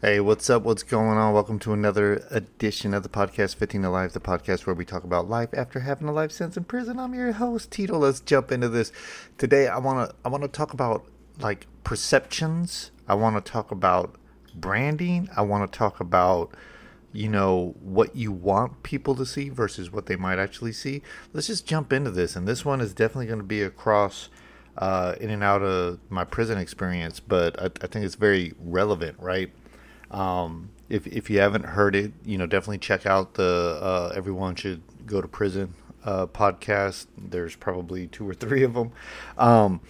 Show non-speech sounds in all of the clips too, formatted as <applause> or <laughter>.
Hey, what's up? What's going on? Welcome to another edition of the podcast 15 Alive, the podcast where we talk about life after having a life sentence in prison. I'm your host, Tito. Let's jump into this. Today I wanna I wanna talk about like perceptions. I wanna talk about branding. I wanna talk about you know what you want people to see versus what they might actually see. Let's just jump into this. And this one is definitely gonna be across uh, in and out of my prison experience, but I, I think it's very relevant, right? Um, if if you haven't heard it, you know definitely check out the uh, "Everyone Should Go to Prison" uh, podcast. There's probably two or three of them, um,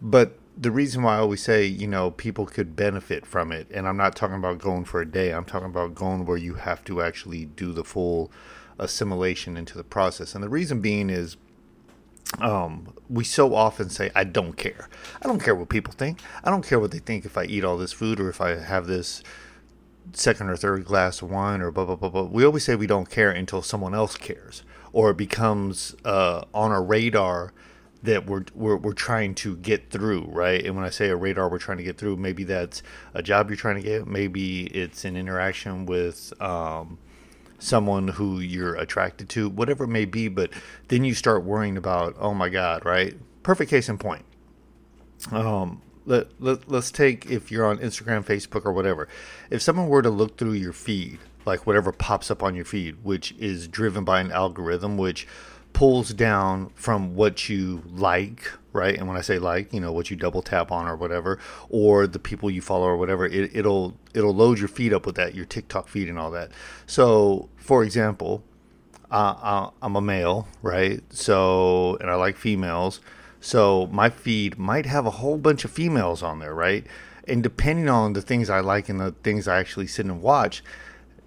but the reason why I always say you know people could benefit from it, and I'm not talking about going for a day. I'm talking about going where you have to actually do the full assimilation into the process, and the reason being is um, we so often say, I don't care. I don't care what people think. I don't care what they think if I eat all this food or if I have this second or third glass of wine or blah, blah, blah, blah. We always say we don't care until someone else cares or it becomes uh, on a radar that we're, we're, we're trying to get through, right? And when I say a radar we're trying to get through, maybe that's a job you're trying to get. Maybe it's an interaction with, um, someone who you're attracted to, whatever it may be, but then you start worrying about, oh my God, right? Perfect case in point. Um, let, let, let's take if you're on Instagram, Facebook, or whatever. If someone were to look through your feed, like whatever pops up on your feed, which is driven by an algorithm, which pulls down from what you like, right? And when I say like, you know, what you double tap on or whatever, or the people you follow or whatever, it, it'll it'll load your feed up with that, your TikTok feed and all that. So, for example, uh, I'm a male, right? So, and I like females. So my feed might have a whole bunch of females on there, right? And depending on the things I like and the things I actually sit and watch,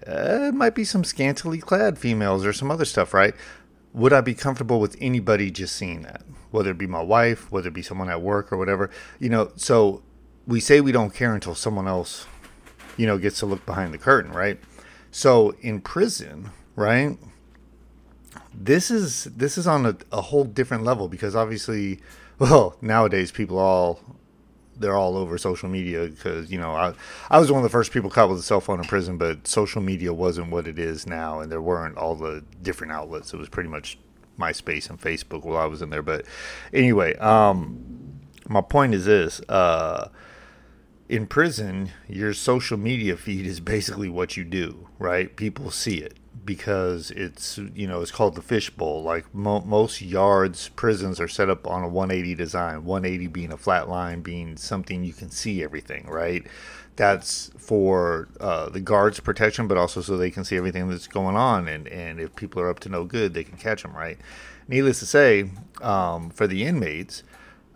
uh, it might be some scantily clad females or some other stuff, right? Would I be comfortable with anybody just seeing that? Whether it be my wife, whether it be someone at work or whatever, you know. So we say we don't care until someone else, you know, gets to look behind the curtain, right? So in prison, right? this is this is on a, a whole different level because obviously, <laughs> well, nowadays people all they're all over social media because you know I I was one of the first people caught with a cell phone in prison, but social media wasn't what it is now, and there weren't all the different outlets. It was pretty much MySpace and Facebook while I was in there. But anyway, um, my point is this: uh, in prison, your social media feed is basically what you do, right? People see it because it's you know it's called the fishbowl. Like mo- most yards, prisons are set up on a 180 design. 180 being a flat line, being something you can see everything. Right. That's for uh, the guards' protection, but also so they can see everything that's going on, and and if people are up to no good, they can catch them. Right. Needless to say, um, for the inmates,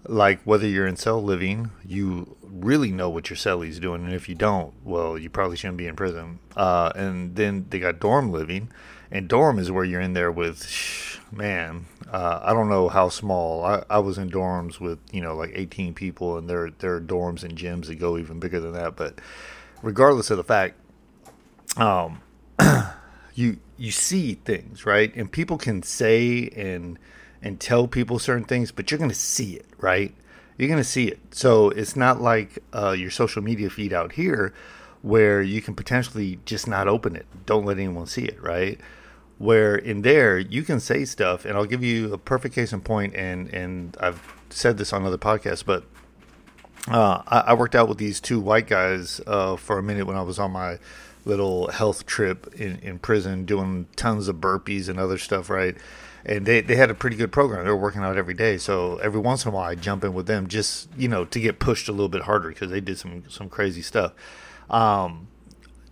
like whether you're in cell living, you really know what your cellie's doing, and if you don't, well, you probably shouldn't be in prison. Uh, and then they got dorm living, and dorm is where you're in there with, man, uh, I don't know how small. I, I was in dorms with you know like 18 people, and there there are dorms and gyms that go even bigger than that. But regardless of the fact, um, <clears throat> you you see things right, and people can say and and tell people certain things, but you're going to see it, right? You're going to see it. So it's not like uh, your social media feed out here where you can potentially just not open it. Don't let anyone see it, right? Where in there you can say stuff, and I'll give you a perfect case in point, and and I've said this on other podcasts, but uh, I, I, worked out with these two white guys uh, for a minute when I was on my little health trip in, in prison, doing tons of burpees and other stuff, right? And they, they had a pretty good program. They were working out every day, so every once in a while I jump in with them just you know to get pushed a little bit harder because they did some some crazy stuff. Um,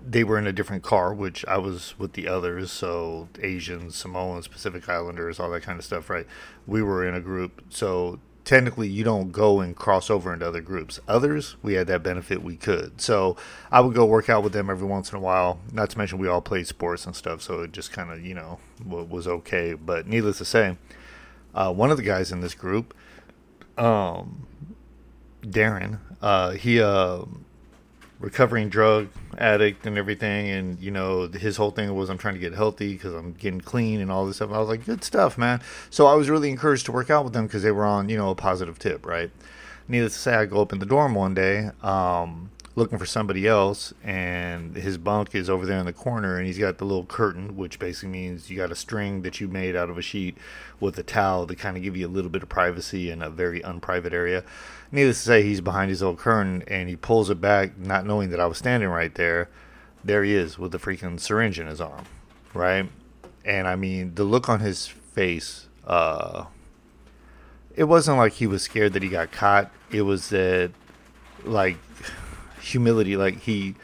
they were in a different car, which I was with the others, so Asians, Samoans, Pacific Islanders, all that kind of stuff. Right? We were in a group, so technically you don't go and cross over into other groups. Others, we had that benefit we could. So I would go work out with them every once in a while. Not to mention we all played sports and stuff, so it just kind of you know was okay. But needless to say, uh, one of the guys in this group, um, Darren, uh, he uh, recovering drug addict and everything. And you know his whole thing was i'm trying to get healthy because i'm getting clean and all this stuff. And i was like good stuff man. So i was really encouraged to work out with them because they were on you know a positive tip right? Needless to say i go up in the dorm one day um, looking for somebody else, and his bunk is over there in the corner, and he's got the little curtain, which basically means you got a string that you made out of a sheet with a towel to kind of give you a little bit of privacy in a very unprivate area. Needless to say, he's behind his old curtain, and he pulls it back, not knowing that I was standing right there. There he is with the freaking syringe in his arm, right? And I mean, the look on his face, uh, it wasn't like he was scared that he got caught. It was that, like, humility. Like he,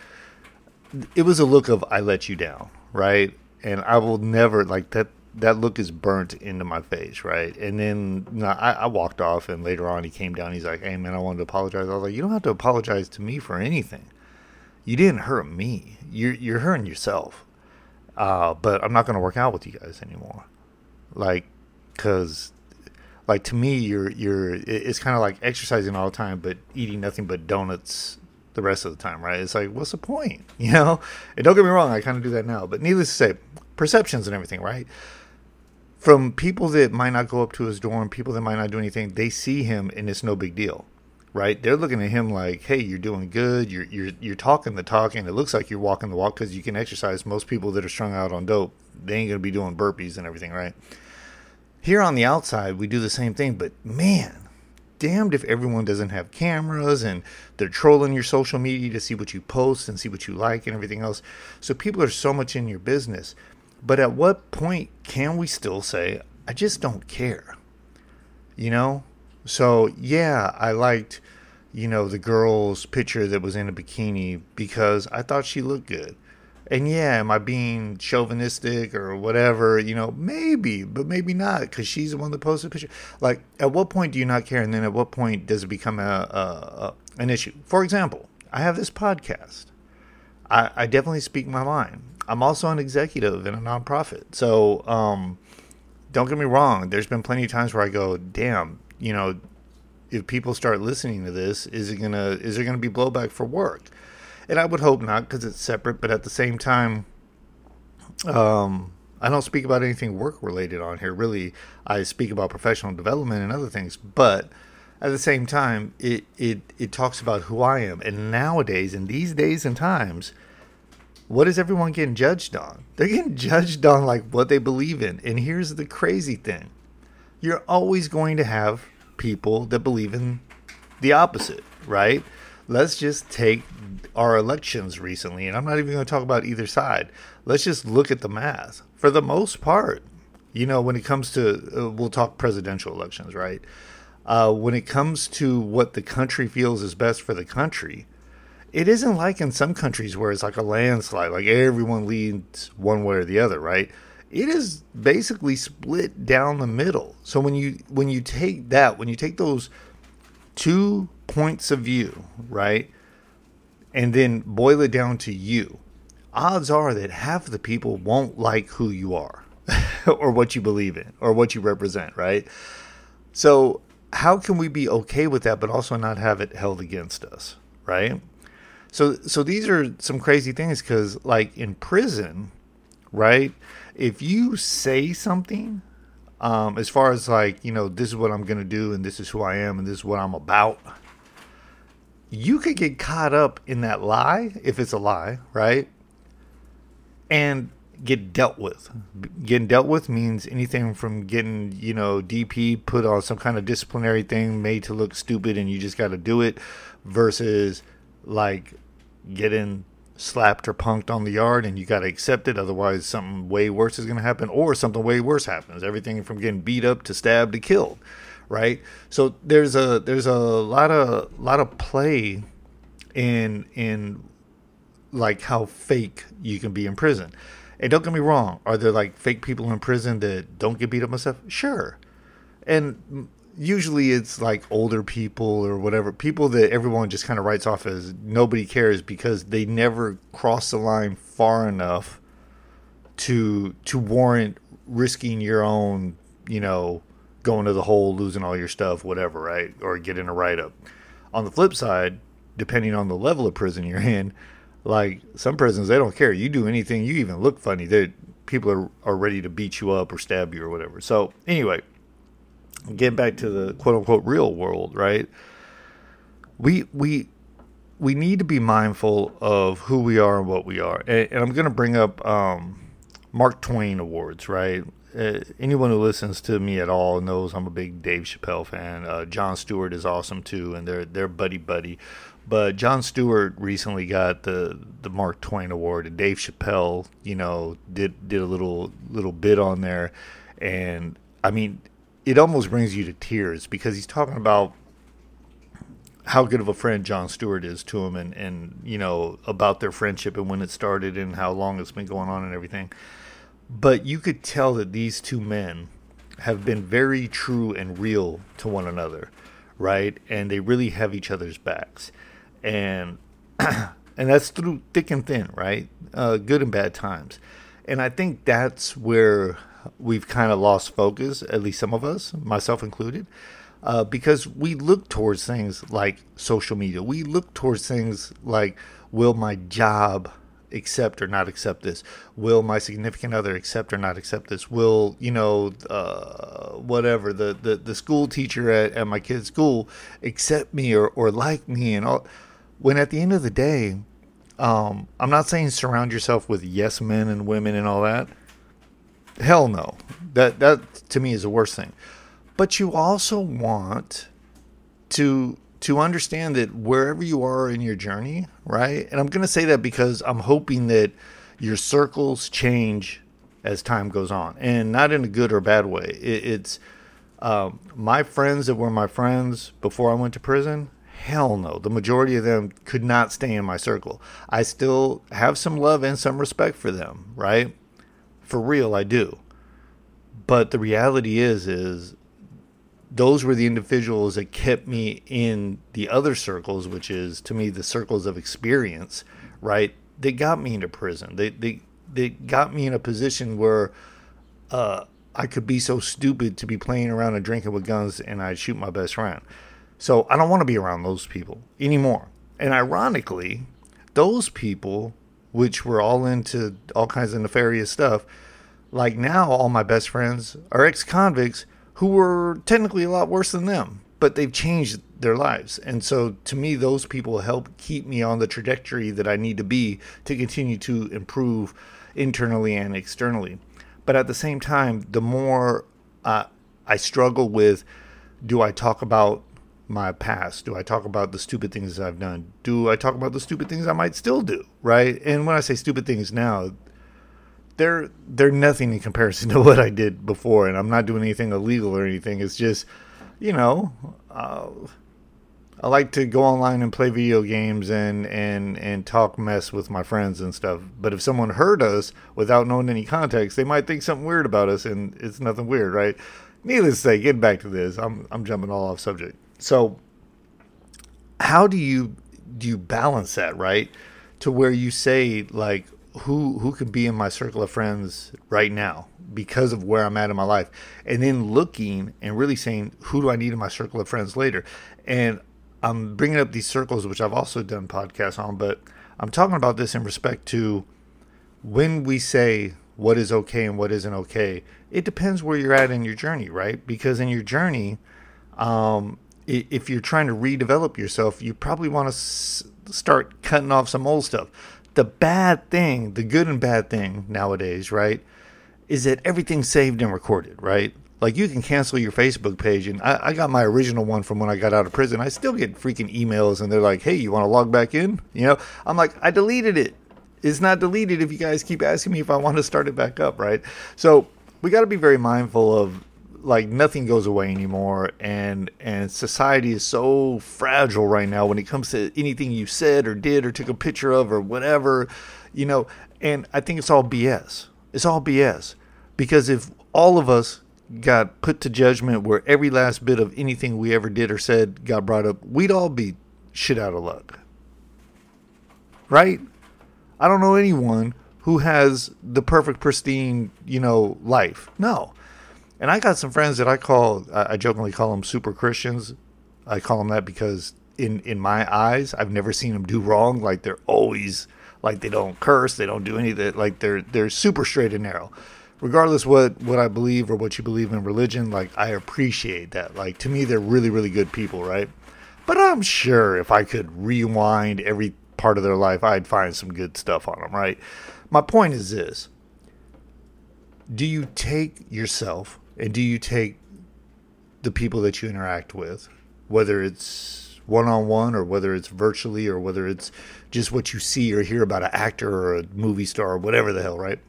it was a look of I let you down, right? And I will never like that. That look is burnt into my face, right? And then you know, I, I walked off, and later on he came down. He's like, "Hey man, I wanted to apologize." I was like, "You don't have to apologize to me for anything. You didn't hurt me. You're you're hurting yourself." Uh, but I'm not going to work out with you guys anymore. Like, cause, like to me, you're you're it's kind of like exercising all the time, but eating nothing but donuts the rest of the time, right? It's like, what's the point? <laughs> You know? And don't get me wrong, I kind of do that now. But needless to say, perceptions and everything, right? From people that might not go up to his dorm, people that might not do anything, they see him and it's no big deal, right? They're looking at him like, hey, you're doing good. You're you're you're talking the talk, and it looks like you're walking the walk because you can exercise. Most people that are strung out on dope, they ain't gonna be doing burpees and everything, right? Here on the outside, we do the same thing, but man, damned if everyone doesn't have cameras and they're trolling your social media to see what you post and see what you like and everything else. So people are so much in your business. But at what point can we still say, I just don't care? You know? So, yeah, I liked, you know, the girl's picture that was in a bikini because I thought she looked good. And yeah, am I being chauvinistic or whatever? You know, maybe, but maybe not because she's the one that posted the picture. Like, at what point do you not care? And then at what point does it become a, a, a an issue? For example, I have this podcast. I, I, definitely speak my mind. I'm also an executive in a nonprofit. So, um, don't get me wrong. There's been plenty of times where I go, damn, you know, if people start listening to this, is it gonna is there gonna be blowback for work? And I would hope not because it's separate. But at the same time, um, I don't speak about anything work related on here. Really, I speak about professional development and other things. But at the same time, it it it talks about who I am. And nowadays, in these days and times, what is everyone getting judged on? <laughs> They're getting judged on like what they believe in. And here's the crazy thing: you're always going to have people that believe in the opposite, right? Let's just take our elections recently, and I'm not even going to talk about either side. Let's just look at the math. For the most part, you know, when it comes to, uh, we'll talk presidential elections, right? Uh, when it comes to what the country feels is best for the country, it isn't like in some countries where it's like a landslide, like everyone leans one way or the other, right? It is basically split down the middle. So when you when you take that, when you take those two points of view, right? And then boil it down to you. Odds are that half the people won't like who you are <laughs> or what you believe in or what you represent, right? So, how can we be okay with that but also not have it held against us, right? So so these are some crazy things cuz like in prison, right? If you say something um, as far as like you know this is what i'm going to do and this is who i am and this is what i'm about you could get caught up in that lie if it's a lie, right? And get dealt with. Getting dealt with means anything from getting, you know, DP put on some kind of disciplinary thing made to look stupid and you just got to do it versus like getting slapped or punked on the yard and you got to accept it otherwise something way worse is going to happen or something way worse happens everything from getting beat up to stabbed to killed right? So there's a there's a lot of lot of play in in like how fake you can be in prison. And don't get me wrong, are there like fake people in prison that don't get beat up and stuff? Sure. And usually it's like older people or whatever, people that everyone just kind of writes off as nobody cares because they never cross the line far enough to to warrant risking your own, you know, going to the hole, losing all your stuff, whatever, right? Or getting a write up. On the flip side, depending on the level of prison you're <laughs> in, like some prisons, they don't care. You do anything, you even look funny, they people are, are ready to beat you up or stab you or whatever. So anyway, getting back to the quote unquote real world, right? We we we need to be mindful of who we are and what we are. And, and I'm going to bring up um, Mark Twain awards, right? Uh, anyone who listens to me at all knows I'm a big Dave Chappelle fan. Uh, Jon Stewart is awesome too, and they're they're buddy buddy. But Jon Stewart recently got the the Mark Twain award, and Dave Chappelle, you know, did did a little little bit on there, and I mean, it almost brings you to tears because he's talking about how good of a friend Jon Stewart is to him, and and you know about their friendship and when it started and how long it's been going on and everything. But you could tell that these two men have been very true and real to one another, right? And they really have each other's backs, and <clears throat> and that's through thick and thin, right? Uh, good and bad times, and I think that's where we've kind of lost focus, at least some of us, myself included uh, because we look towards things like social media. We look towards things like, will my job accept or not accept this? Will my significant other accept or not accept this? Will you know, uh, whatever the, the the school teacher at, at my kid's school accept me or or like me and all? When at the end of the day, um, I'm not saying surround yourself with yes men and women and all that. Hell no. That that to me is the worst thing but you also want to to understand that wherever you are in your journey, right? And I'm going to say that because I'm hoping that your circles change as time goes on, and not in a good or bad way. It, it's um, my friends that were my friends before I went to prison. Hell no, the majority of them could not stay in my circle. I still have some love and some respect for them, right? For real, I do. But the reality is, is those were the individuals that kept me in the other circles, which is to me the circles of experience, right? They got me into prison. They they they got me in a position where uh, I could be so stupid to be playing around and drinking with guns, and I'd shoot my best friend. So I don't want to be around those people anymore. And ironically, those people, which were all into all kinds of nefarious stuff, like now all my best friends are ex convicts who were technically a lot worse than them, but they've changed their lives. And so to me, those people help keep me on the trajectory that I need to be to continue to improve internally and externally. But at the same time, the more uh, I struggle with do I talk about my past? Do I talk about the stupid things I've done? Do I talk about the stupid things I might still do? Right? And when I say stupid things now, they're they're nothing in comparison <laughs> to what I did before, and I'm not doing anything illegal or anything. It's just, you know, uh, I like to go online and play video games and and and talk mess with my friends and stuff. But if someone heard us without knowing any context, they might think something weird about us, and it's nothing weird, right? Needless to say, getting back to this, I'm I'm jumping all off subject. So, how do you do you balance that right to where you say like who who could be in my circle of friends right now because of where I'm at in my life, and then looking and really saying who do I need in my circle of friends later, and I'm bringing up these circles which I've also done podcasts on, but I'm talking about this in respect to when we say what is okay and what isn't okay. It depends where you're at in your journey, right? Because in your journey, um, if you're trying to redevelop yourself, you probably want to s- start cutting off some old stuff the bad thing, the good and bad thing nowadays, right, is that everything's saved and recorded, right? Like you can cancel your Facebook page, and I, I, got my original one from when I got out of prison. I still get freaking emails, and they're like, "Hey, you want to log back in?" You know, I'm like, I deleted it. It's not deleted if you guys keep asking me if I want to start it back up, right? So we got to be very mindful of like nothing goes away anymore and and society is so fragile right now when it comes to anything you said or did or took a picture of or whatever you know and i think it's all bs it's all bs because if all of us got put to judgment where every last bit of anything we ever did or said got brought up we'd all be shit out of luck. Right? I don't know anyone who has the perfect pristine you know life. No and I got some friends that I call, I jokingly call them super Christians. I call them that because in in my eyes, I've never seen them do wrong. Like they're always like they don't curse, they don't do any that. Like they're they're super straight and narrow. Regardless what what I believe or what you believe in religion, like I appreciate that. Like to me, they're really really good people, right? But I'm sure if I could rewind every part of their life, I'd find some good stuff on them, right? My point is this Do you take yourself and do you take the people that you interact with, whether it's one on one or whether it's virtually or whether it's just what you see or hear about an actor or a movie star or whatever the hell, right?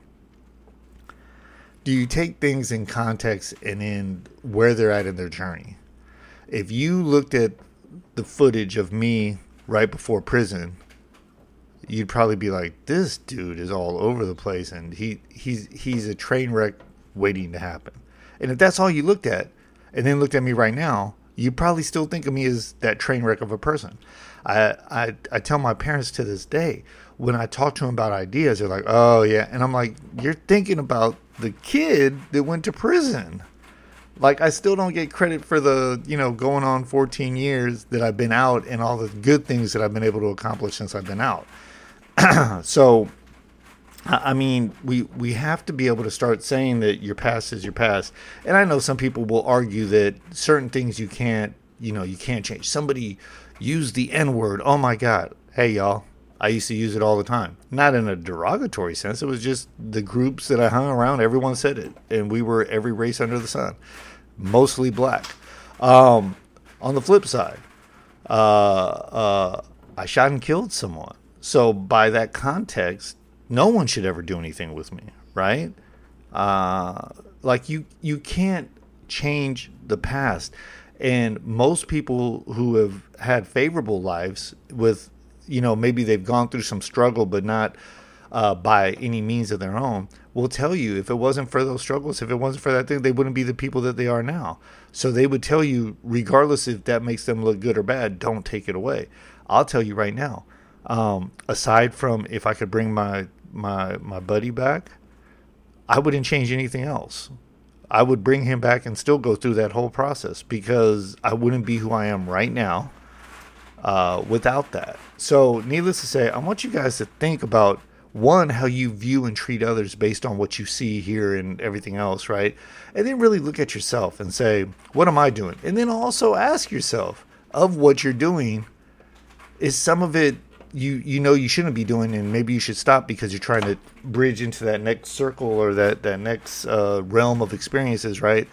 Do you take things in context and in where they're at in their journey? If you looked at the footage of me right before prison, you'd probably be like, "This dude is all over the place, and he he's he's a train wreck waiting to happen." And if that's all you looked at, and then looked at me right now, you probably still think of me as that train wreck of a person. I I I tell my parents to this day when I talk to them about ideas, they're like, "Oh yeah," and I'm like, "You're thinking about the kid that went to prison." like I still don't get credit for the you know going on 14 years that I've been out and all the good things that I've been able to accomplish since I've been out. <clears throat> so I mean, we we have to be able to start saying that your past is your past. And I know some people will argue that certain things you can't, you know, you can't change. Somebody used the N word. Oh my God. Hey y'all, I used to use it all the time. Not in a derogatory sense. It was just the groups that I hung around. Everyone said it, and we were every race under the sun, mostly black. Um, on the flip side, uh, uh, I shot and killed someone. So by that context, no one should ever do anything with me, right? Uh, like you, you can't change the past. And most people who have had favorable lives with, you know, maybe they've gone through some struggle, but not uh, by any means of their own, will tell you if it wasn't for those struggles, if it wasn't for that thing, they wouldn't be the people that they are now. So they would tell you, regardless if that makes them look good or bad, don't take it away. I'll tell you right now. Um, aside from if I could bring my my my buddy back, I wouldn't change anything else. I would bring him back and still go through that whole process because I wouldn't be who I am right now uh, without that. So, needless to say, I want you guys to think about one, how you view and treat others based on what you see here and everything else, right? And then really look at yourself and say, what am I doing? And then also ask yourself, of what you're doing, is some of it you you know you shouldn't be doing, and maybe you should stop because you're trying to bridge into that next circle or that that next uh, realm of experiences, right?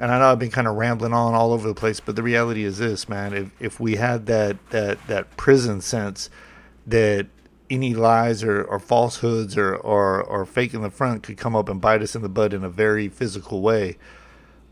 And I know I've been kind of rambling on all over the place, but the reality is this, man. If if we had that that that prison sense that any lies or, or falsehoods or, or or fake in the front could come up and bite us in the butt in a very physical way,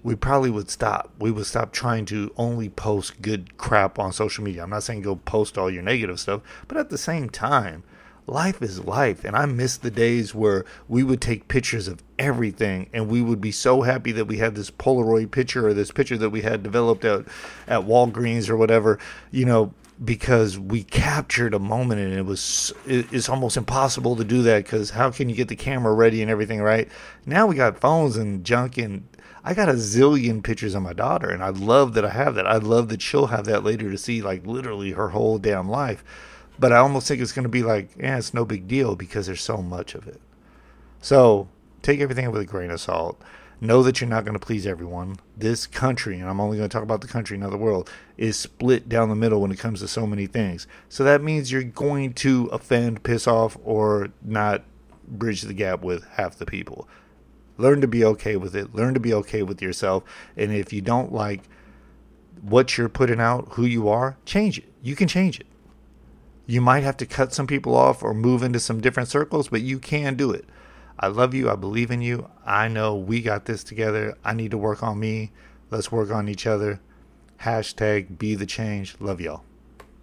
we probably would stop. We would stop trying to only post good crap on social media. I'm not saying go post all your negative stuff, but at the same time, life is life. And I miss the days where we would take pictures of everything and we would be so happy that we had this Polaroid picture or this picture that we had developed at, at Walgreens or whatever, you know, because we captured a moment and it was it's almost impossible to do that because how can you get the camera ready and everything right now we got phones and junk and I got a zillion pictures of my daughter, and I love that I have that. I love that she'll have that later to see, like, literally her whole damn life. But I almost think it's going to be like, yeah, it's no big deal because there's so much of it. So take everything with a grain of salt. Know that you're not going to please everyone. This country, and I'm only going to talk about the country, not the world, is split down the middle when it comes to so many things. So that means you're going to offend, piss off, or not bridge the gap with half the people. Learn to be okay with it. Learn to be okay with yourself. And if you don't like what you're putting out, who you are, change it. You can change it. You might have to cut some people off or move into some different circles, but you can do it. I love you. I believe in you. I know we got this together. I need to work on me. Let's work on each other. Hashtag be the change. Love y'all.